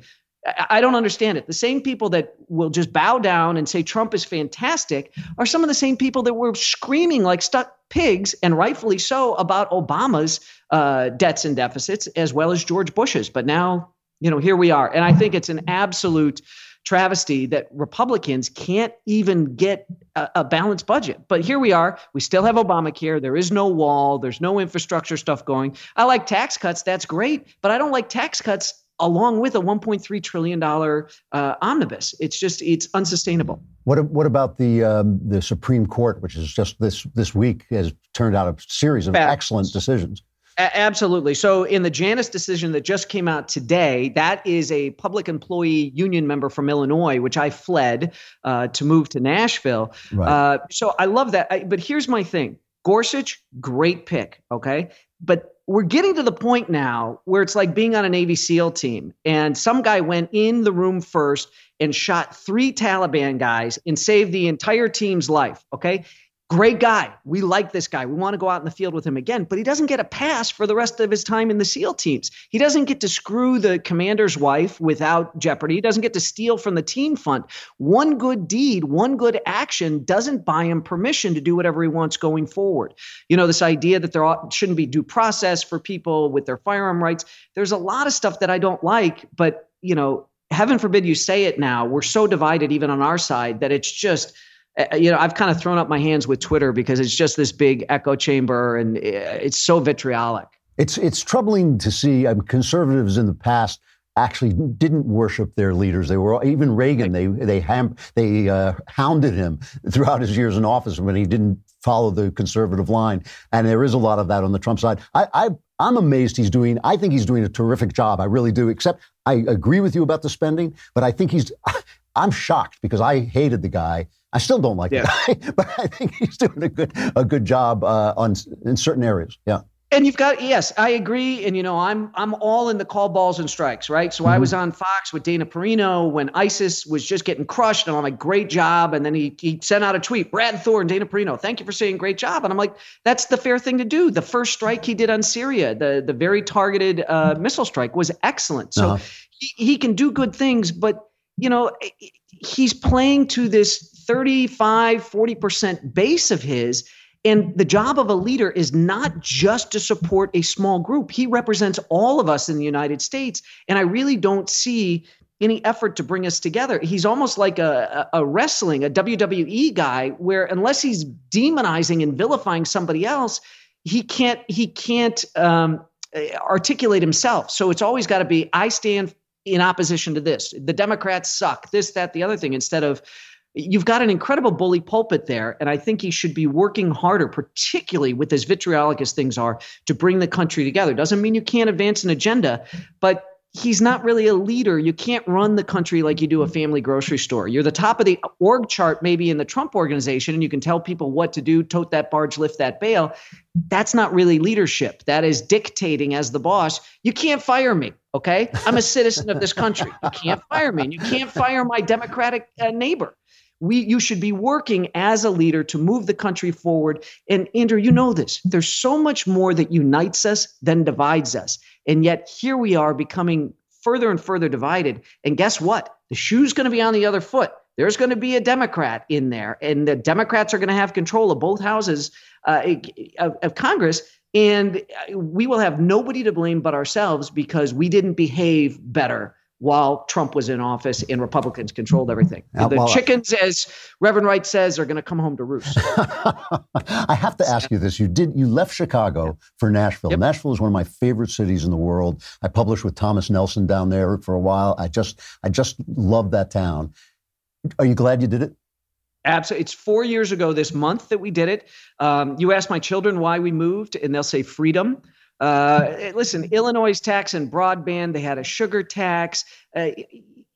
I don't understand it. The same people that will just bow down and say Trump is fantastic are some of the same people that were screaming like stuck pigs, and rightfully so, about Obama's uh, debts and deficits as well as George Bush's. But now, you know, here we are. And I think it's an absolute travesty that Republicans can't even get a, a, balanced budget. But here we are. We still have Obamacare. There is no wall. There's no infrastructure stuff going. I like tax cuts. That's great. But I don't like tax cuts along with a 1.3 trillion dollar uh, omnibus. It's just it's unsustainable. What what about the um, the Supreme Court, which is just this this week has turned out a series of Facts. excellent decisions. A- absolutely. So, in the Janus decision that just came out today, that is a public employee union member from Illinois, which I fled uh, to move to Nashville. Right. Uh, so, I love that. I, but here's my thing Gorsuch, great pick. Okay. But we're getting to the point now where it's like being on a Navy SEAL team, and some guy went in the room first and shot three Taliban guys and saved the entire team's life. Okay. Great guy. We like this guy. We want to go out in the field with him again, but he doesn't get a pass for the rest of his time in the SEAL teams. He doesn't get to screw the commander's wife without jeopardy. He doesn't get to steal from the team fund. One good deed, one good action doesn't buy him permission to do whatever he wants going forward. You know, this idea that there shouldn't be due process for people with their firearm rights. There's a lot of stuff that I don't like, but, you know, heaven forbid you say it now. We're so divided, even on our side, that it's just you know, I've kind of thrown up my hands with Twitter because it's just this big echo chamber and uh, it's so vitriolic. It's it's troubling to see um, conservatives in the past actually didn't worship their leaders. They were even Reagan. They they ham, they uh, hounded him throughout his years in office when he didn't follow the conservative line. And there is a lot of that on the Trump side. I, I I'm amazed he's doing. I think he's doing a terrific job. I really do. Except I agree with you about the spending, but I think he's. I'm shocked because I hated the guy. I still don't like yeah. the guy, but I think he's doing a good a good job uh, on in certain areas. Yeah. And you've got yes, I agree. And you know, I'm I'm all in the call balls and strikes, right? So mm-hmm. I was on Fox with Dana Perino when ISIS was just getting crushed, and I'm like, great job. And then he he sent out a tweet, Brad Thor, Dana Perino, thank you for saying great job. And I'm like, that's the fair thing to do. The first strike he did on Syria, the the very targeted uh, missile strike, was excellent. So uh-huh. he, he can do good things, but you know, eh, eh, he's playing to this 35, 40% base of his and the job of a leader is not just to support a small group. He represents all of us in the United States. And I really don't see any effort to bring us together. He's almost like a, a, wrestling, a WWE guy, where unless he's demonizing and vilifying somebody else, he can't he can't um, eh, articulate himself. So it's always got to be I stand in opposition to this. The Democrats suck. This, that, the other thing. Instead of you've got an incredible bully pulpit there. And I think he should be working harder, particularly with as vitriolic as things are, to bring the country together. Doesn't mean you can't advance an agenda, but he's not really a leader. You can't run the country like you do a family grocery store. You're the top of the org chart, maybe in the Trump organization, and you can tell people what to do, tote that barge, lift that bale. That's not really leadership. That is dictating as the boss. You can't fire me. Okay. I'm a citizen of this country. You can't fire me. And you can't fire my Democratic uh, neighbor we you should be working as a leader to move the country forward. And andrew you know this. There's so much more that unites us than divides us. And yet here we are becoming further and further divided. And guess what? The shoe's going to be on the other foot. There's going to be a democrat in there. And the democrats are going to have control of both houses uh, of, of congress. And we will have nobody to blame but ourselves because we didn't behave better while Trump was in office and Republicans controlled everything. Uh, the well, chickens, as Reverend Wright says, are going to come home to roost. I have to ask you this: you did you left Chicago yep. for Nashville? Yep. Nashville is one of my favorite cities in the world. I published with Thomas Nelson down there for a while. I just I just love that town. Are you glad you did it? Absolutely. It's four years ago this month that we did it. Um, you ask my children why we moved, and they'll say freedom. Uh, listen, Illinois tax and broadband, they had a sugar tax. Uh,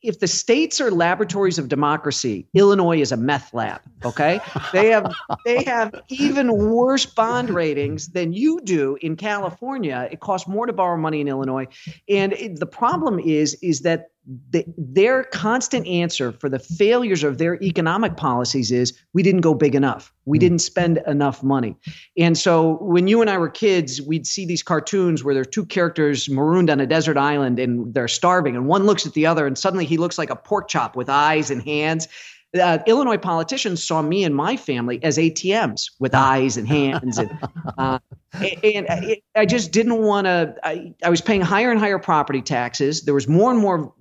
if the states are laboratories of democracy, Illinois is a meth lab. Okay, they have they have even worse bond ratings than you do in California. It costs more to borrow money in Illinois, and it, the problem is is that the, their constant answer for the failures of their economic policies is we didn't go big enough. We mm. didn't spend enough money. And so when you and I were kids, we'd see these cartoons where there are two characters marooned on a desert island and they're starving, and one looks at the other, and suddenly he looks like a pork chop with eyes and hands uh, Illinois politicians saw me and my family as ATMs with eyes and hands, and uh, and I, I just didn't want to. I, I was paying higher and higher property taxes. There was more and more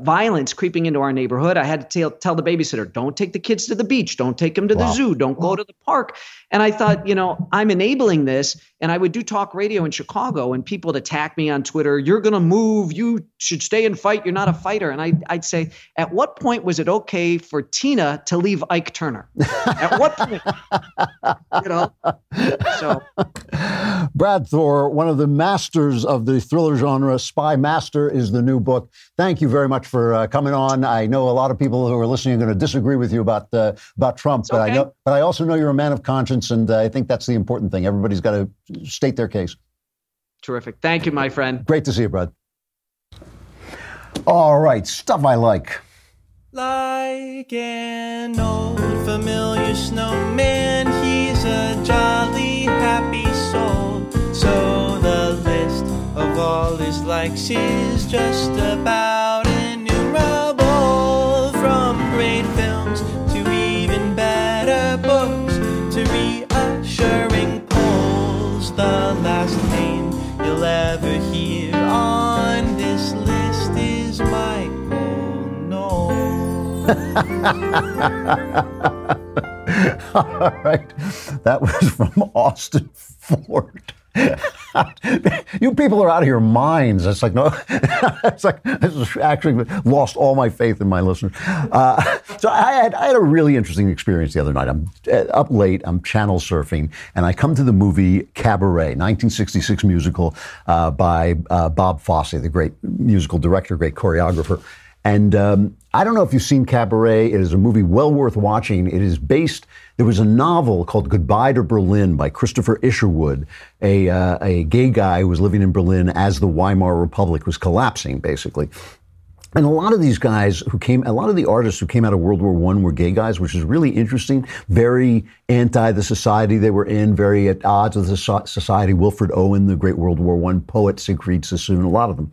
violence creeping into our neighborhood. I had to tell, tell the babysitter, don't take the kids to the beach, don't take them to wow. the zoo, don't go to the park. And I thought, you know, I'm enabling this. And I would do talk radio in Chicago, and people would attack me on Twitter. You're going to move. You should stay and fight. You're not a fighter. And I, I'd say, at what point was it okay for Tina to leave Ike Turner? At what point? you know? So. Brad Thor, one of the masters of the thriller genre, Spy Master is the new book. Thank you very much for uh, coming on. I know a lot of people who are listening are going to disagree with you about uh, about Trump, it's but okay. I know, but I also know you're a man of conscience, and uh, I think that's the important thing. Everybody's got to state their case. Terrific. Thank you, my friend. Great to see you, Brad. All right, stuff I like. Like an old familiar snowman, he's a jolly happy soul. So the list of all his likes is just about innumerable. From great films to even better books to reassuring polls, the last name you'll ever hear on this list is Michael. No. All right. That was from Austin Ford. you people are out of your minds. It's like no, it's like I actually lost all my faith in my listeners. Uh, so I had I had a really interesting experience the other night. I'm uh, up late. I'm channel surfing, and I come to the movie Cabaret, 1966 musical uh, by uh, Bob Fosse, the great musical director, great choreographer. And um, I don't know if you've seen Cabaret. It is a movie well worth watching. It is based. There was a novel called Goodbye to Berlin by Christopher Isherwood, a uh, a gay guy who was living in Berlin as the Weimar Republic was collapsing, basically. And a lot of these guys who came, a lot of the artists who came out of World War One were gay guys, which is really interesting. Very anti the society they were in, very at odds with the society. Wilfred Owen, the great World War One poet, Siegfried Sassoon, a lot of them.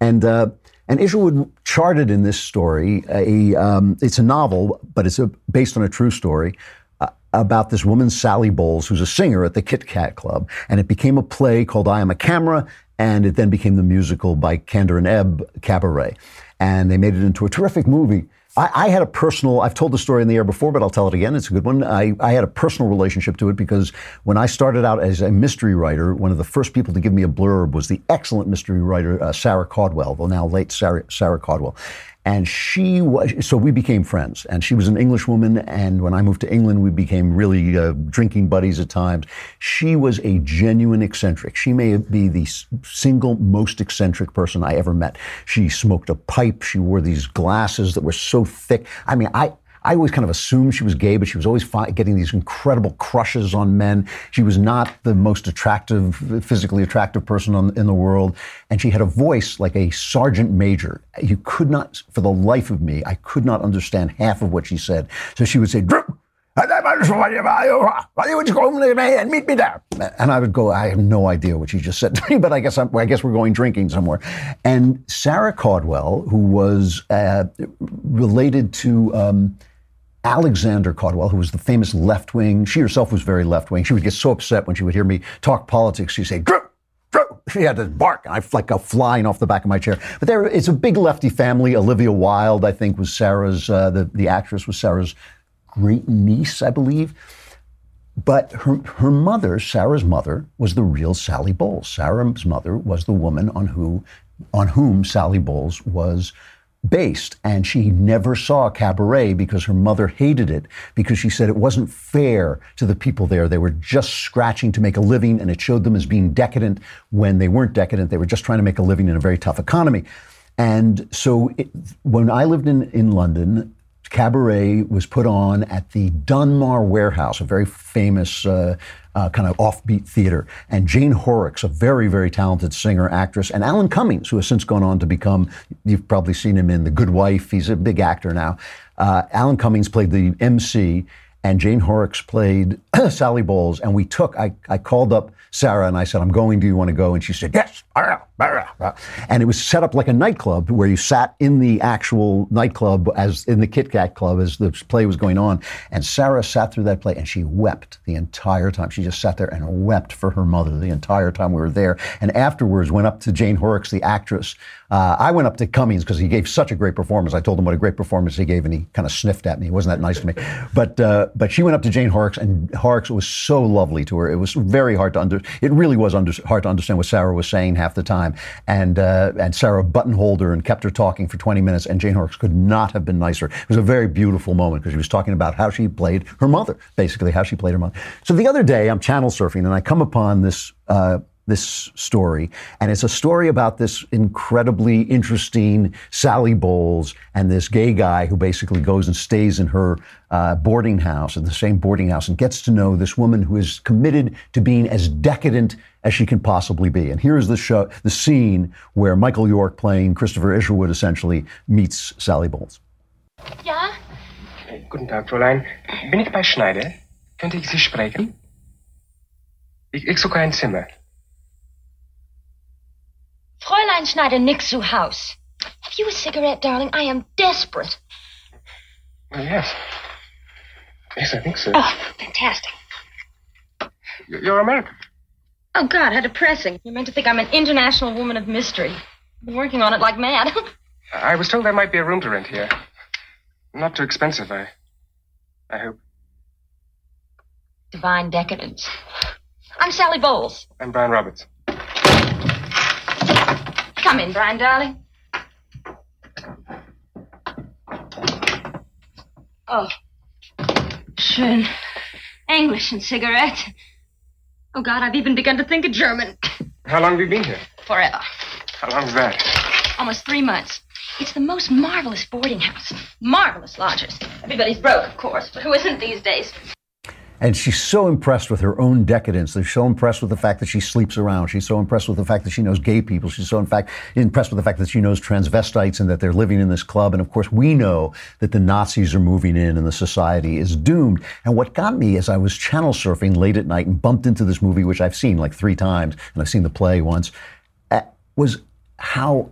And uh, and Isherwood charted in this story a um, it's a novel, but it's a, based on a true story uh, about this woman Sally Bowles, who's a singer at the Kit Kat Club, and it became a play called I Am a Camera, and it then became the musical by Kander and Ebb Cabaret, and they made it into a terrific movie. I, I, had a personal, I've told the story in the air before, but I'll tell it again. It's a good one. I, I, had a personal relationship to it because when I started out as a mystery writer, one of the first people to give me a blurb was the excellent mystery writer, uh, Sarah Caudwell, the now late Sarah, Sarah Caudwell. And she was, so we became friends. And she was an English woman. And when I moved to England, we became really uh, drinking buddies at times. She was a genuine eccentric. She may be the single most eccentric person I ever met. She smoked a pipe. She wore these glasses that were so thick. I mean, I, I always kind of assumed she was gay, but she was always fi- getting these incredible crushes on men. She was not the most attractive, physically attractive person on, in the world. And she had a voice like a sergeant major. You could not, for the life of me, I could not understand half of what she said. So she would say, Drip! And meet me there? And I would go, I have no idea what you just said to me, but I guess I'm, I guess we're going drinking somewhere. And Sarah Caudwell, who was uh, related to um, Alexander Caudwell, who was the famous left wing, she herself was very left wing. She would get so upset when she would hear me talk politics. She'd say, Drew. She had to bark, and I like go flying off the back of my chair. But there, it's a big lefty family. Olivia Wilde, I think, was Sarah's, uh, the, the actress was Sarah's great niece, I believe. But her, her mother, Sarah's mother, was the real Sally Bowles. Sarah's mother was the woman on who, on whom Sally Bowles was based. And she never saw Cabaret because her mother hated it because she said it wasn't fair to the people there. They were just scratching to make a living and it showed them as being decadent when they weren't decadent. They were just trying to make a living in a very tough economy. And so it, when I lived in, in London, Cabaret was put on at the Donmar Warehouse, a very famous uh, uh, kind of offbeat theater. And Jane Horrocks, a very, very talented singer, actress, and Alan Cummings, who has since gone on to become, you've probably seen him in The Good Wife. He's a big actor now. Uh, Alan Cummings played the MC, and Jane Horrocks played Sally Bowles. And we took, I, I called up Sarah and I said, I'm going. Do you want to go? And she said, Yes. And it was set up like a nightclub where you sat in the actual nightclub as in the Kit Kat Club as the play was going on. And Sarah sat through that play and she wept the entire time. She just sat there and wept for her mother the entire time we were there. And afterwards went up to Jane Horrocks, the actress. Uh, I went up to Cummings because he gave such a great performance. I told him what a great performance he gave, and he kind of sniffed at me. He wasn't that nice to me. But uh, but she went up to Jane Horrocks, and Horrocks was so lovely to her. It was very hard to under. It really was under, hard to understand what Sarah was saying half the time. And uh, and Sarah buttonholed her and kept her talking for 20 minutes. And Jane Horrocks could not have been nicer. It was a very beautiful moment because she was talking about how she played her mother, basically how she played her mother. So the other day, I'm channel surfing, and I come upon this. Uh, this story. And it's a story about this incredibly interesting Sally Bowles and this gay guy who basically goes and stays in her uh, boarding house, in the same boarding house, and gets to know this woman who is committed to being as decadent as she can possibly be. And here's the show, the scene where Michael York playing Christopher Isherwood essentially meets Sally Bowles. Ja? Guten Tag, Fräulein. Bin ich bei Schneider? Könnte ich Sie sprechen? Ich, ich suche ein Zimmer. Fräulein Schneider, nix zu Haus. Have you a cigarette, darling? I am desperate. Oh, yes. Yes, I think so. Oh, fantastic. You're American. Oh, God, how depressing. You're meant to think I'm an international woman of mystery. I've been working on it like mad. I was told there might be a room to rent here. Not too expensive, I. I hope. Divine decadence. I'm Sally Bowles. I'm Brian Roberts. Come in, Brian, darling. Oh. Schön. English and cigarette. Oh, God, I've even begun to think of German. How long have you been here? Forever. How long is that? Almost three months. It's the most marvelous boarding house. Marvelous lodgers. Everybody's broke, of course, but who isn't these days? And she's so impressed with her own decadence. They're so impressed with the fact that she sleeps around. She's so impressed with the fact that she knows gay people. She's so, in fact, impressed with the fact that she knows transvestites and that they're living in this club. And of course, we know that the Nazis are moving in and the society is doomed. And what got me is I was channel surfing late at night and bumped into this movie, which I've seen like three times, and I've seen the play once, was how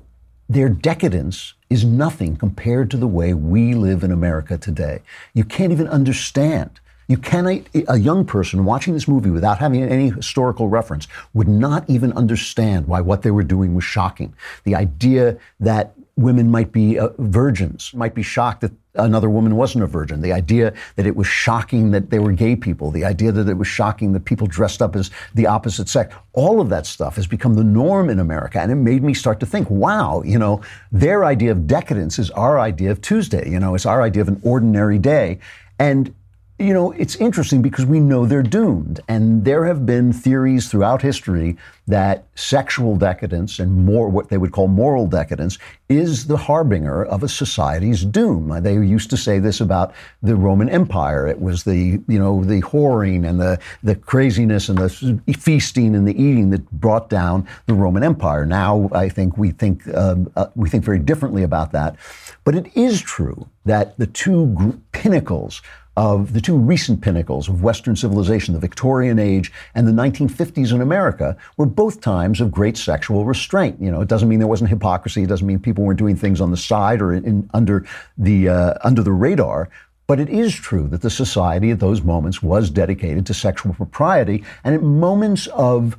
their decadence is nothing compared to the way we live in America today. You can't even understand. You cannot, a young person watching this movie without having any historical reference would not even understand why what they were doing was shocking. The idea that women might be uh, virgins, might be shocked that another woman wasn't a virgin. The idea that it was shocking that they were gay people. The idea that it was shocking that people dressed up as the opposite sex. All of that stuff has become the norm in America. And it made me start to think, wow, you know, their idea of decadence is our idea of Tuesday. You know, it's our idea of an ordinary day. And you know, it's interesting because we know they're doomed. And there have been theories throughout history that sexual decadence and more what they would call moral decadence is the harbinger of a society's doom. They used to say this about the Roman Empire. It was the, you know, the whoring and the, the craziness and the feasting and the eating that brought down the Roman Empire. Now, I think we think, uh, uh, we think very differently about that. But it is true that the two gr- pinnacles of the two recent pinnacles of Western civilization, the Victorian age and the 1950s in America, were both times of great sexual restraint. You know, it doesn't mean there wasn't hypocrisy. It doesn't mean people weren't doing things on the side or in, under the uh, under the radar. But it is true that the society at those moments was dedicated to sexual propriety, and at moments of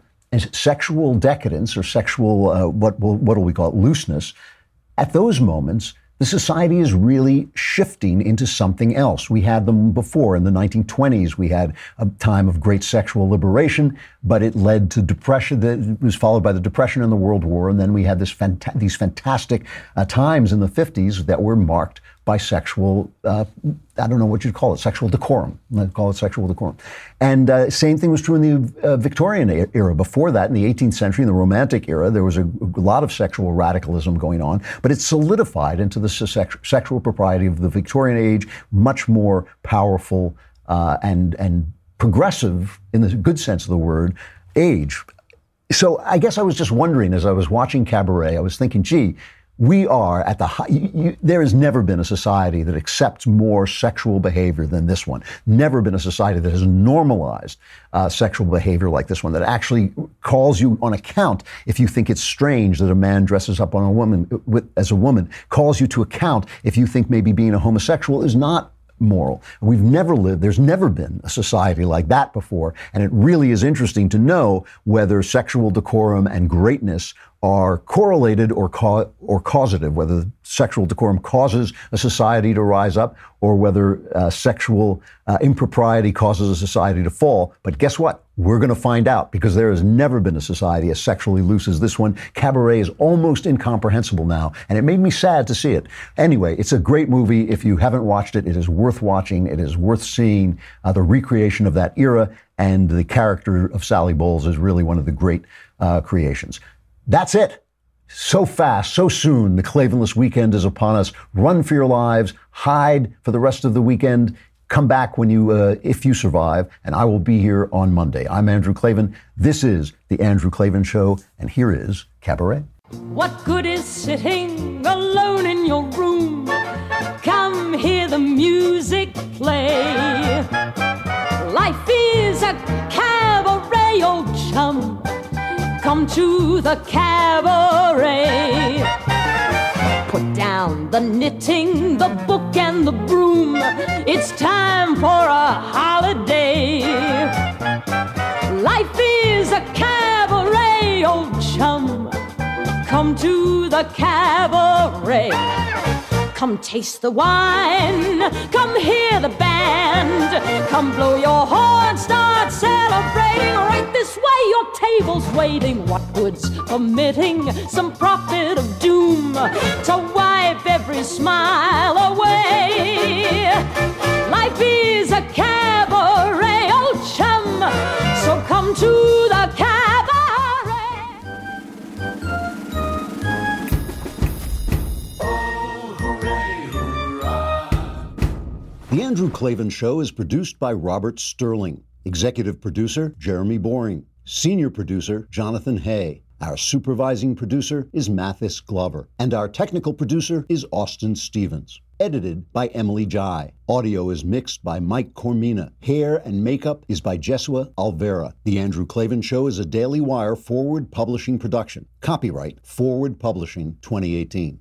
sexual decadence or sexual uh, what what do we call it looseness, at those moments the society is really shifting into something else. We had them before in the 1920s. We had a time of great sexual liberation, but it led to depression. That was followed by the depression and the World War, and then we had this fanta- these fantastic uh, times in the 50s that were marked by sexual, uh, I don't know what you'd call it, sexual decorum. Let's call it sexual decorum. And uh, same thing was true in the uh, Victorian era. Before that, in the 18th century, in the Romantic era, there was a, a lot of sexual radicalism going on, but it solidified into the sex- sexual propriety of the Victorian age, much more powerful uh, and and progressive in the good sense of the word age. So I guess I was just wondering as I was watching Cabaret, I was thinking, gee, we are at the high, you, you, there has never been a society that accepts more sexual behavior than this one. Never been a society that has normalized uh, sexual behavior like this one, that actually calls you on account if you think it's strange that a man dresses up on a woman with, as a woman, calls you to account if you think maybe being a homosexual is not moral. We've never lived, there's never been a society like that before. And it really is interesting to know whether sexual decorum and greatness are correlated or, ca- or causative, whether sexual decorum causes a society to rise up or whether uh, sexual uh, impropriety causes a society to fall. But guess what? We're going to find out because there has never been a society as sexually loose as this one. Cabaret is almost incomprehensible now, and it made me sad to see it. Anyway, it's a great movie. If you haven't watched it, it is worth watching. It is worth seeing uh, the recreation of that era, and the character of Sally Bowles is really one of the great uh, creations. That's it. So fast, so soon, the Klavanless weekend is upon us. Run for your lives, hide for the rest of the weekend. Come back when you, uh, if you survive, and I will be here on Monday. I'm Andrew Klavan. This is the Andrew Klavan Show, and here is Cabaret. What good is sitting alone in your room? Come hear the music play. Life is a cabaret, old chum. Come to the cabaret. Put down the knitting, the book, and the broom. It's time for a holiday. Life is a cabaret, old chum. Come to the cabaret. Come taste the wine, come hear the band, come blow your horn, start celebrating. Right this way, your table's waiting. What good's some prophet of doom to wipe every smile away? Life is a cabaret, chum, so come to the cabaret. The Andrew Klavan Show is produced by Robert Sterling. Executive producer, Jeremy Boring. Senior producer, Jonathan Hay. Our supervising producer is Mathis Glover. And our technical producer is Austin Stevens. Edited by Emily Jai. Audio is mixed by Mike Coromina. Hair and makeup is by Jesua Alvera. The Andrew Klavan Show is a Daily Wire forward publishing production. Copyright Forward Publishing 2018.